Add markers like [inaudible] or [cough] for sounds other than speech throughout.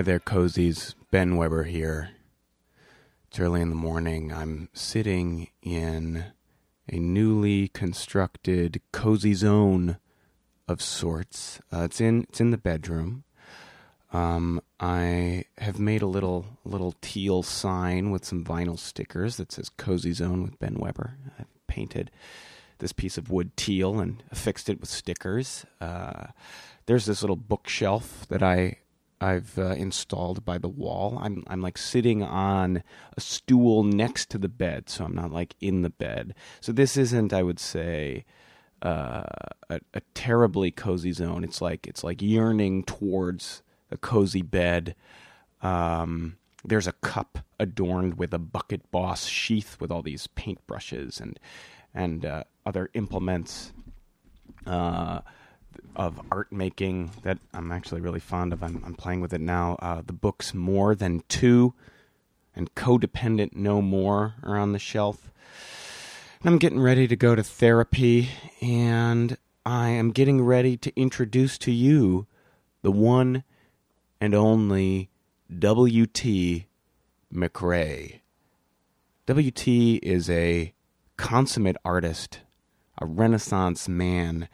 Hi there, cozies. Ben Weber here. It's early in the morning. I'm sitting in a newly constructed cozy zone of sorts. Uh, it's in it's in the bedroom. Um, I have made a little little teal sign with some vinyl stickers that says "Cozy Zone" with Ben Weber. I've painted this piece of wood teal and affixed it with stickers. Uh, there's this little bookshelf that I I've uh, installed by the wall. I'm I'm like sitting on a stool next to the bed, so I'm not like in the bed. So this isn't, I would say, uh, a, a terribly cozy zone. It's like it's like yearning towards a cozy bed. Um, there's a cup adorned with a bucket boss sheath with all these paintbrushes and and uh, other implements uh, of art making that I'm actually really fond of. I'm, I'm playing with it now. Uh, the books More Than Two and Codependent No More are on the shelf. And I'm getting ready to go to therapy, and I am getting ready to introduce to you the one and only W.T. McRae. W.T. is a consummate artist, a Renaissance man,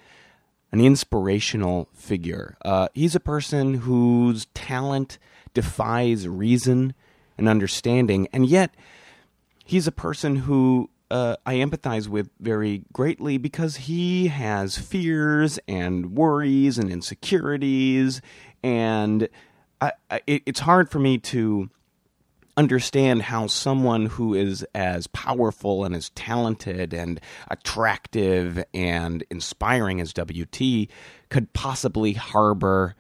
an inspirational figure. Uh, he's a person whose talent defies reason and understanding, and yet he's a person who uh, I empathize with very greatly because he has fears and worries and insecurities, and I, I, it, it's hard for me to understand how someone who is as powerful and as talented and attractive and inspiring as WT could possibly harbor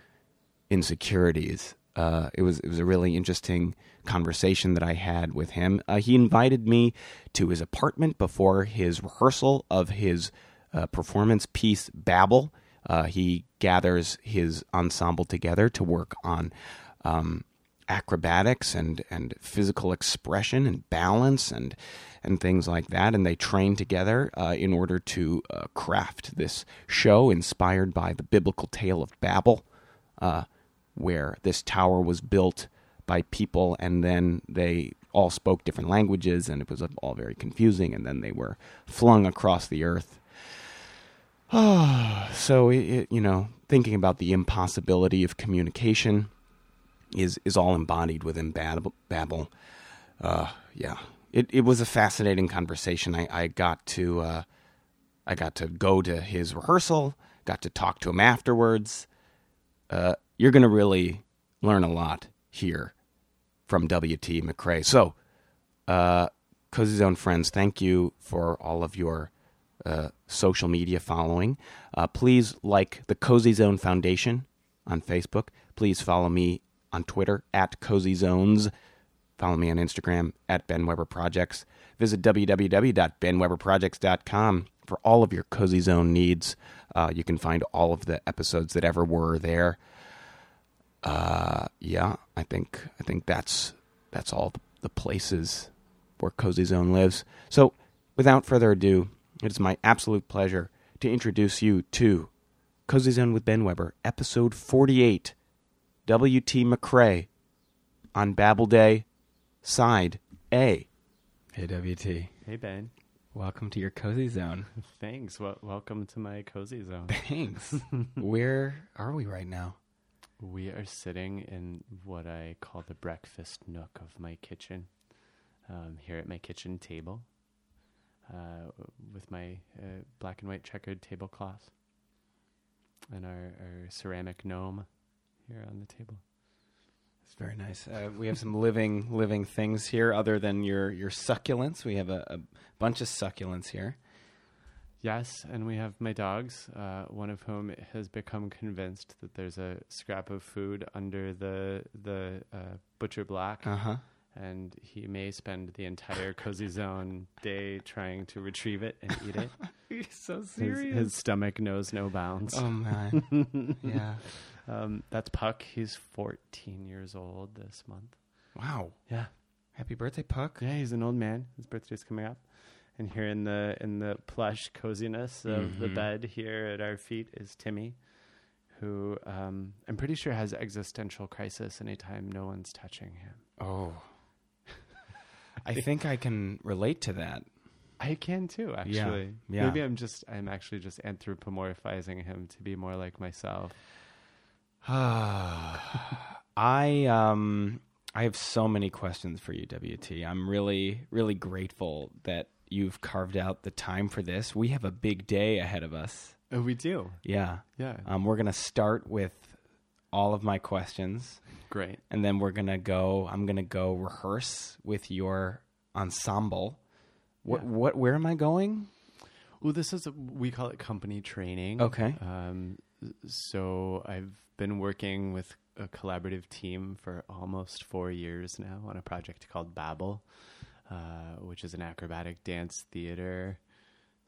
insecurities. Uh, it was it was a really interesting conversation that I had with him. Uh, he invited me to his apartment before his rehearsal of his uh, performance piece Babel. Uh, he gathers his ensemble together to work on um, acrobatics and, and physical expression and balance and and things like that. And they train together uh, in order to uh, craft this show inspired by the biblical tale of Babel, uh, where this tower was built by people and then they all spoke different languages and it was all very confusing and then they were flung across the earth. [sighs] so it, it, you know, thinking about the impossibility of communication is is all embodied within Babel. Babel. Uh, yeah, it it was a fascinating conversation. I I got to uh, I got to go to his rehearsal. Got to talk to him afterwards. Uh, you're gonna really learn a lot here from W.T. McRae. So, uh, Cozy Zone friends, thank you for all of your uh, social media following. Uh, please like the Cozy Zone Foundation on Facebook. Please follow me on Twitter at Cozy Zones. Follow me on Instagram at Ben Weber Projects. Visit www.benweberprojects.com for all of your Cozy Zone needs. Uh, you can find all of the episodes that ever were there. Uh, yeah, I think I think that's that's all the, places where Cozy Zone lives. So, without further ado, it is my absolute pleasure to introduce you to Cozy Zone with Ben Weber, episode 48. W.T. McRae on Babel Day, side A. Hey WT, Hey Ben, welcome to your cozy zone. thanks. Well, welcome to my cozy zone. Thanks. [laughs] Where are we right now? we are sitting in what I call the breakfast nook of my kitchen. Um, here at my kitchen table, uh, with my uh, black and white checkered tablecloth, and our, our ceramic gnome here on the table. It's very nice. Uh, we have some living living things here other than your, your succulents. We have a, a bunch of succulents here. Yes, and we have my dogs, uh, one of whom has become convinced that there's a scrap of food under the the uh, butcher block, Uh huh. and he may spend the entire cozy zone day trying to retrieve it and eat it. [laughs] He's so His, his stomach knows no bounds. Oh man. [laughs] yeah. Um, that's Puck. He's 14 years old this month. Wow. Yeah, Happy birthday, Puck. yeah, he's an old man. His birthday's coming up, and here in the in the plush coziness of the Mhm. bed here at our feet is Timmy, who um, I'm pretty sure has existential crisis anytime no one's touching him. Oh. I think I can relate to that. I can too, actually. yeah. Maybe I'm just I'm actually just anthropomorphizing him to be more like myself. [sighs] I um I have so many questions for you, WT. I'm really really grateful that you've carved out the time for this. We have a big day ahead of us. Oh, we do. Yeah. Yeah. Um, we're gonna start with all of my questions, Great. and then we're gonna go. I'm gonna go rehearse with your ensemble. What? Yeah. What? Where am I going? Well, this is a, we call it company training. Okay. Um, so I've been working with a collaborative team for almost four years now on a project called Babel, uh, which is an acrobatic dance theater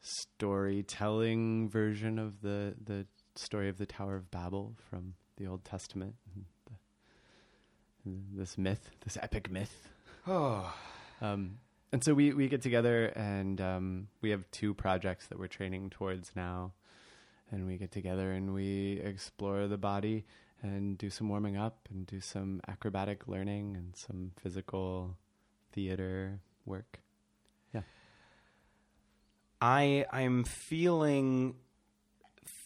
storytelling version of the the story of the Tower of Babel from the Old Testament. the- this myth, this epic myth. Oh. [sighs] Um, and so we, we get together and um, we have two projects that we're training towards now. And we get together and we explore the body and do some warming up and do some acrobatic learning and some physical theater work. Yeah. I I'm feeling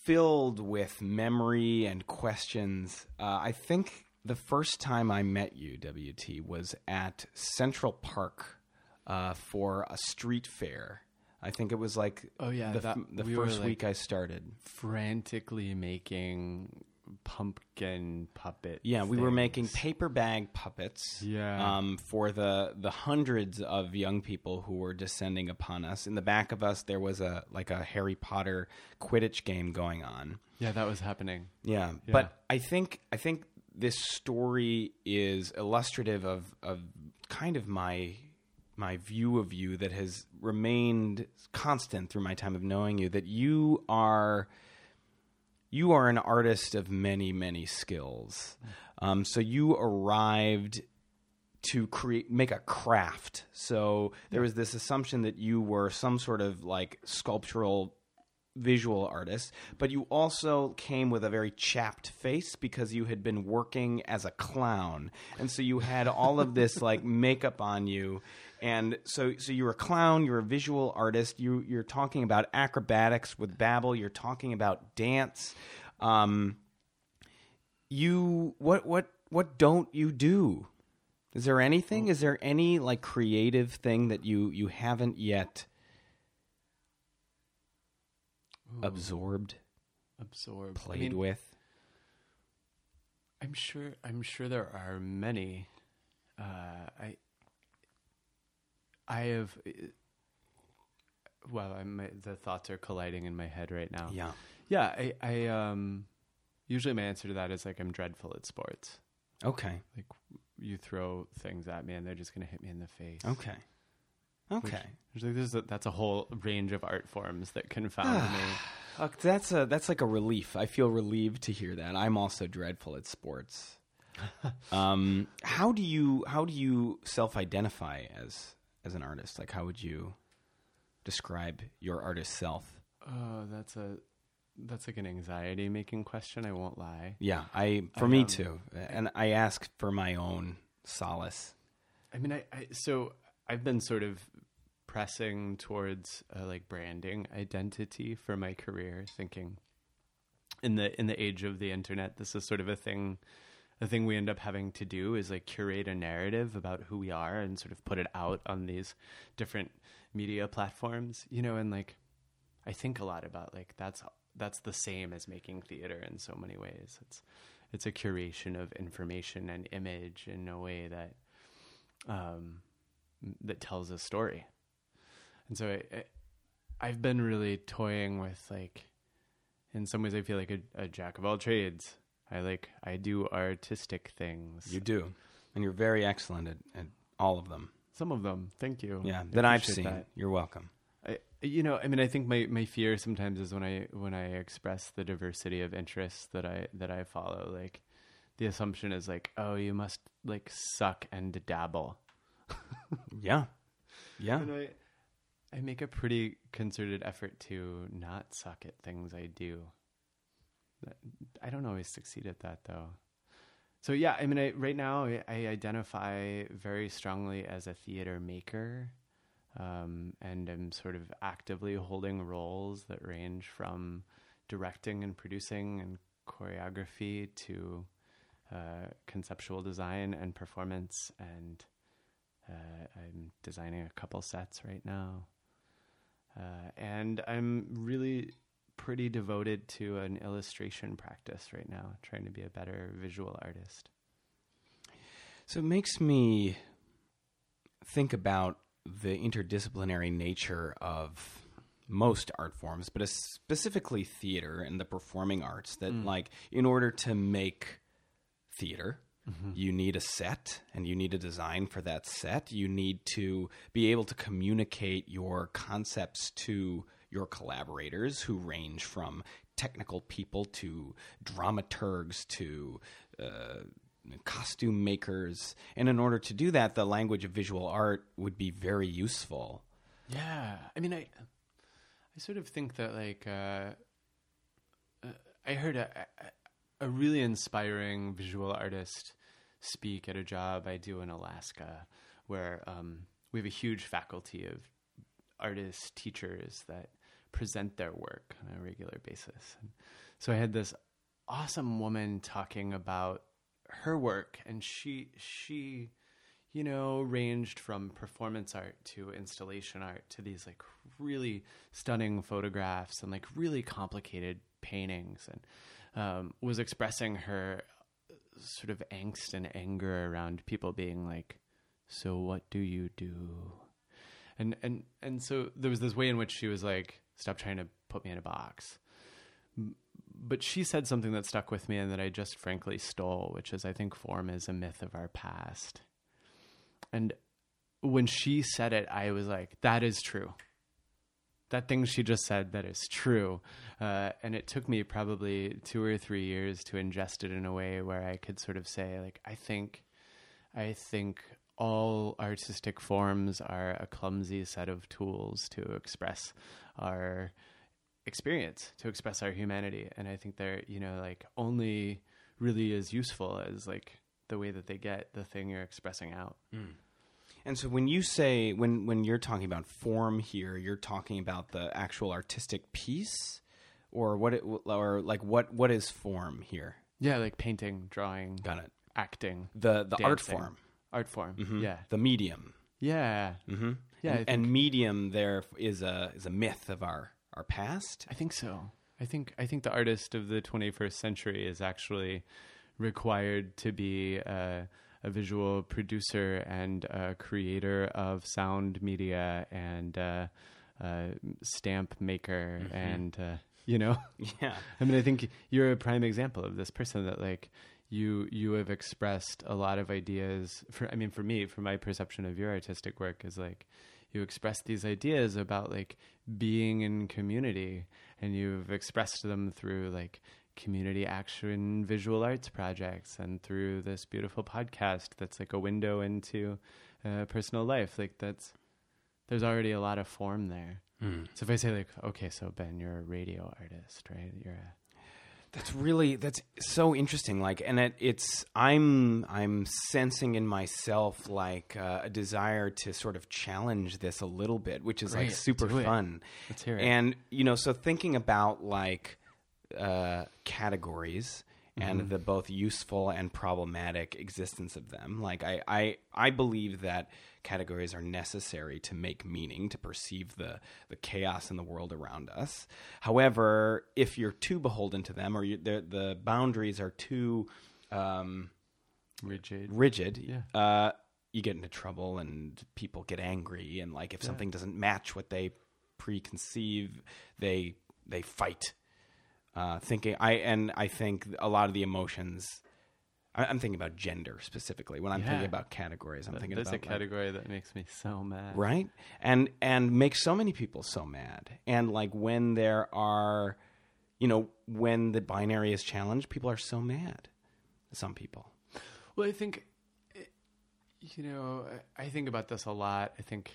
filled with memory and questions. Uh, I think the first time I met you, WT, was at Central Park uh, for a street fair. I think it was like Oh, yeah, the, that- the we first like- week I started. Frantically making pumpkin puppet. Yeah, we were making paper bag puppets. Yeah. Um, for the the hundreds of young people who were descending upon us. In the back of us, there was a like a Harry Potter Quidditch game going on. Yeah, that was happening. Yeah, Yeah. but I think I think this story is illustrative of of kind of my my view of you that has remained constant through my time of knowing you that you are you are an artist of many many skills um, so you arrived to create make a craft so there was this assumption that you were some sort of like sculptural visual artist, but you also came with a very chapped face because you had been working as a clown. And so you had all of this like makeup on you. And so so you're a clown, you're a visual artist, you you're talking about acrobatics with Babel, you're talking about dance. Um you what what what don't you do? Is there anything? Is there any like creative thing that you you haven't yet absorbed, Absorbed. I played mean, with? I'm sure. I'm sure there are many. Uh, I. I have. uh, Well, I'm, the thoughts are colliding in my head right now. Yeah. Yeah. I. I. Um. Usually, my answer to that is like I'm dreadful at sports. Okay. Like you throw things at me and they're just gonna hit me in the face. Okay. Okay. Which, a, that's a whole range of art forms that confound [sighs] me. Uh, that's a that's like a relief. I feel relieved to hear that. I'm also dreadful at sports. [laughs] um, how do you how do you self identify as as an artist? Like, how would you describe your artist self? Oh, that's a that's like an anxiety making question. I won't lie. Yeah, I for I, me um, too, and I ask for my own solace. I mean, I, I so I've been sort of pressing towards uh, like branding identity for my career, thinking in the in the age of the internet, this is sort of a thing. The thing we end up having to do is like curate a narrative about who we are and sort of put it out on these different media platforms, you know, and like I think a lot about like that's that's the same as making theater in so many ways. It's it's a curation of information and image in a way that um, that tells a story. And so I, I, I've been really toying with like, in some ways, I feel like a, a jack of all trades. I like I do artistic things. You do, and you're very excellent at, at all of them. Some of them. Thank you. Yeah, I that I've seen. that. You're welcome. I, you know, I mean, I think my, my fear sometimes is when I when I express the diversity of interests that I that I follow. Like, the assumption is like, oh, you must like suck and dabble. [laughs] Yeah, yeah. And I I make a pretty concerted effort to not suck at things I do. I don't always succeed at that though. So yeah, I mean, I, right now I, identify very strongly as a theater maker, um, and am sort of actively holding roles that range from directing and producing and choreography to uh, conceptual design and performance. And uh, I'm designing a couple sets right now, uh, and I'm really pretty devoted to an illustration practice right now, trying to be a better visual artist. So it makes me think about the interdisciplinary nature of most art forms, but specifically theater and the performing arts. That, mm. like, in order to make theater, mm-hmm. you need a set and you need a design for that set. You need to be able to communicate your concepts to your collaborators who range from technical people to dramaturgs to uh, costume makers. And in order to do that, the language of visual art would be very useful. Yeah, I mean, I, I sort of think that like, uh, uh, I heard a, a, really inspiring visual artist speak at a job I do in Alaska, where um, we have a huge faculty of artists, teachers that present their work on a regular basis. And so I had this awesome woman talking about her work, and she she you know, ranged from performance art to installation art to these like really stunning photographs and like really complicated paintings, and um, was expressing her sort of angst and anger around people being like, "So what do you do?" And and and so there was this way in which she was like, "Stop trying to put me in a box." but she said something that stuck with me and that I just frankly stole, which is I think form is a myth of our past. And when she said it, I was like, that is true. That thing she just said, that is true. Uh, and it took me probably two or three years to ingest it in a way where I could sort of say, like, I think, I think all artistic forms are a clumsy set of tools to express our experience to express our humanity and i think they're you know like only really as useful as like the way that they get the thing you're expressing out mm. And so when you say when when you're talking about form here, you're talking about the actual artistic piece, or what? It, or like what? What is form here? yeah like painting drawing Got it. acting The the art form, art form Mhm. yeah the medium. yeah Mm-hmm. Yeah, and, and medium there is a is a myth of our our past. I think so. I think I think the artist of the 21st century is actually required to be a, a visual producer and a creator of sound media and uh, a stamp maker and uh, you know. [laughs] Yeah. I mean, I think you're a prime example of this person that like you you have expressed a lot of ideas for I mean for me for my perception of your artistic work is like you express these ideas about like being in community and you've expressed them through like community action visual arts projects and through this beautiful podcast that's like a window into uh, personal life. Like that's there's already a lot of form there. So if i say like okay so ben you're a radio artist right? You're a That's really that's so interesting. Like, and it, it's I'm I'm sensing in myself like uh, a desire to sort of challenge this a little bit, which is like super do it. fun. Let's hear it. And you know, so thinking about like uh, categories Mm-hmm. and the both useful and problematic existence of them. Like, I I I believe that categories are necessary to make meaning, to perceive the the chaos in the world around us. However, if you're too beholden to them, or you, the the boundaries are too um, rigid rigid, Yeah. uh, you get into trouble and people get angry. And like if something doesn't match what they preconceive, they they fight. Uh, thinking I and I think a lot of the emotions I- I'm thinking about gender specifically. When I'm Yeah. thinking about categories, I'm thinking There's about a like- category that makes me so mad. right and and makes so many people so mad and like when there are you know when the binary is challenged people are so mad some people Well, I think, eh, you know, I I think about this a lot. I think,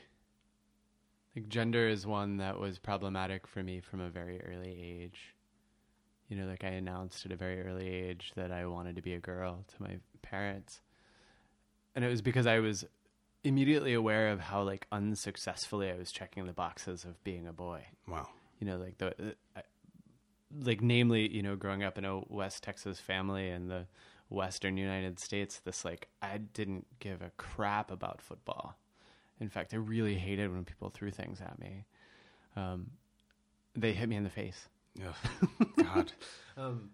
like, gender is one that was problematic for me from a very early age. You know, like I announced at a very early age that I wanted to be a girl to my parents. And it was because I was immediately aware of how, like, unsuccessfully I was checking the boxes of being a boy. Wow. You know like the uh, like namely you know growing up in a west texas family in the western united states this like i didn't give a crap about football. In fact i really hated when people threw things at me. Um, they hit me in the face [laughs] god um,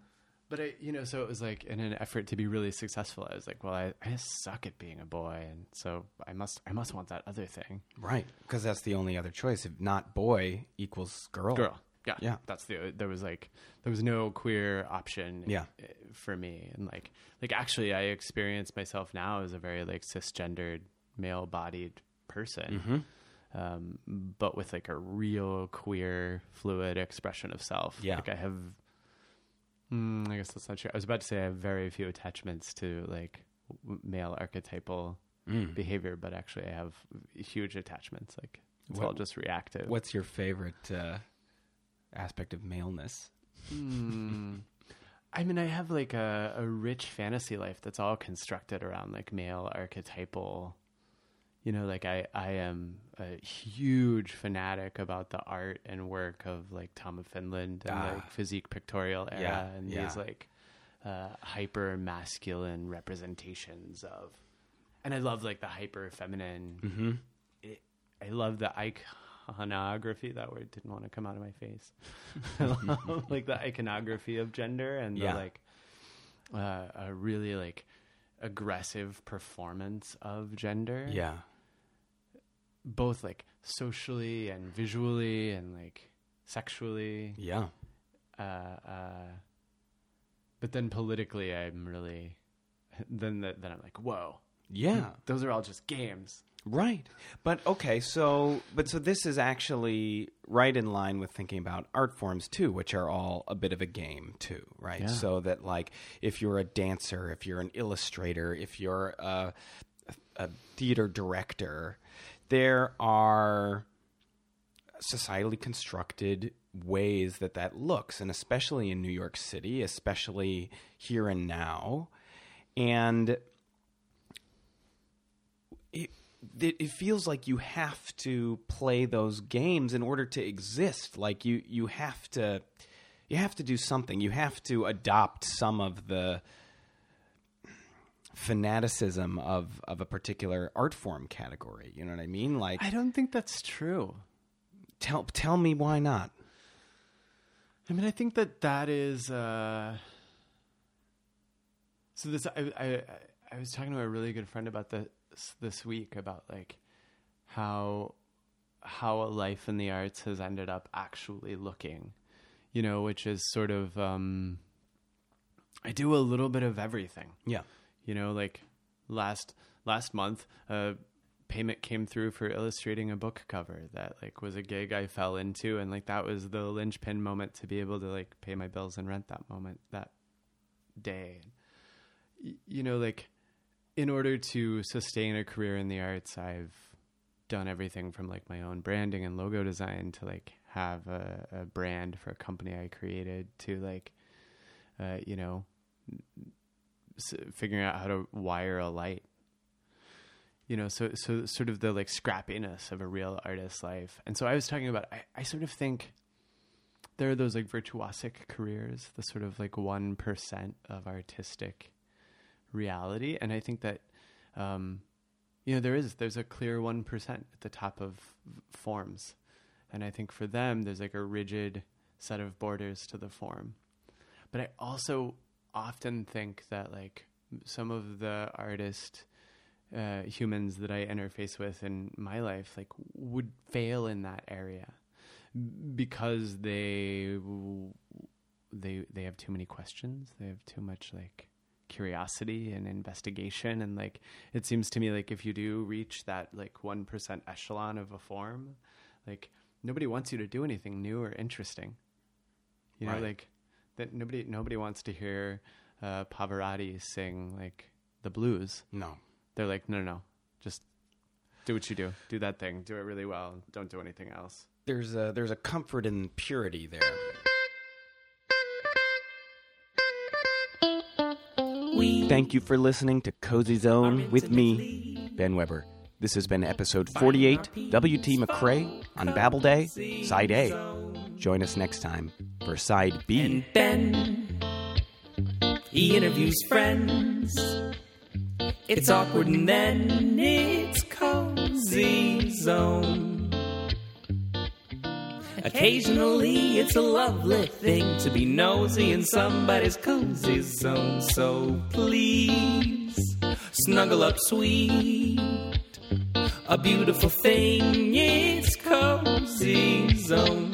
but I, you know, so it was like in an effort to be really successful. I was like, well, I, I just suck at being a boy, and so I must, I must want that other thing. right because that's the only other choice if not boy equals girl girl. Yeah, Yeah. That's the there was like there was no queer option. Yeah. for me, and like like actually, I experience myself now as a very like cisgendered male bodied person, Mm-hmm. Um, but with like a real queer fluid expression of self. Yeah. like I have. Mm, I guess that's not true. I was about to say I have very few attachments to like male archetypal Mm. behavior, but actually I have huge attachments. Like it's all just reactive. what's your favorite uh, aspect of maleness Hmm. I mean, I have like a, a rich fantasy life that's all constructed around like male archetypal. You know, like I, I am a huge fanatic about the art and work of like Tom of Finland and Ah. like physique pictorial era Yeah, and yeah. these like uh, hyper masculine representations of, and I love like the hyper feminine. mm-hmm. It, I love the iconography. That word didn't want to come out of my face. [laughs] Love like the iconography of gender and Yeah. the like uh, a really like aggressive performance of gender. yeah both like socially and visually and like sexually. yeah Uh, uh, but then politically, I'm really [laughs] then the, then I'm like, whoa, yeah those are all just games. Right. But okay, so but so this is actually right in line with thinking about art forms too, which are all a bit of a game too, right? Yeah. So that like if you're a dancer, if you're an illustrator, if you're a, a theater director, there are societally constructed ways that that looks and especially in New York City, especially here and now. And it, it feels like you have to play those games in order to exist. Like you you have to you have to do something. You have to adopt some of the fanaticism of of a particular art form category. You know what I mean? Like I don't think that's true. tell tell me why not? I mean, I think that that is. Uh... So this, I, I, I was talking to a really good friend about this this week about like how how a life in the arts has ended up actually looking, you know, which is sort of. Um, I do a little bit of everything Yeah. You know like last last month a payment came through for illustrating a book cover that like was a gig i fell into and like that was the linchpin moment to be able to like pay my bills and rent that moment that day. You know like in order to sustain a career in the arts i've done everything from like my own branding and logo design to like have a, a brand for a company i created to like uh, you know figuring out how to wire a light. You know, so so sort of the like scrappiness of a real artist's life. And so I was talking about I, I sort of think there are those like virtuosic careers, the sort of like one percent of artistic reality. And I think that um you know there is there's a clear one percent at the top of forms. And I think for them there's like a rigid set of borders to the form. But I also often think that like some of the artist uh, humans that I interface with in my life like would fail in that area because they they they have too many questions. They have too much like curiosity and investigation and like it seems to me like if you do reach that like 1% echelon of a form like nobody wants you to do anything new or interesting you know Right. like that nobody nobody wants to hear uh Pavarotti sing like the blues No. they're like no no no just do what you do do that thing do it really well don't do anything else There's a there's a comfort in purity there. Thank you for listening to Cozy Zone with me, Ben Weber. This has been episode 48, W.T. McRae on Babel Day, Side A. Join us next time for Side B. And ben. He interviews friends. It's awkward and then it's cozy zone. Occasionally, it's a lovely thing to be nosy in somebody's cozy zone. So please snuggle up, sweet. A beautiful thing, it's cozy zone.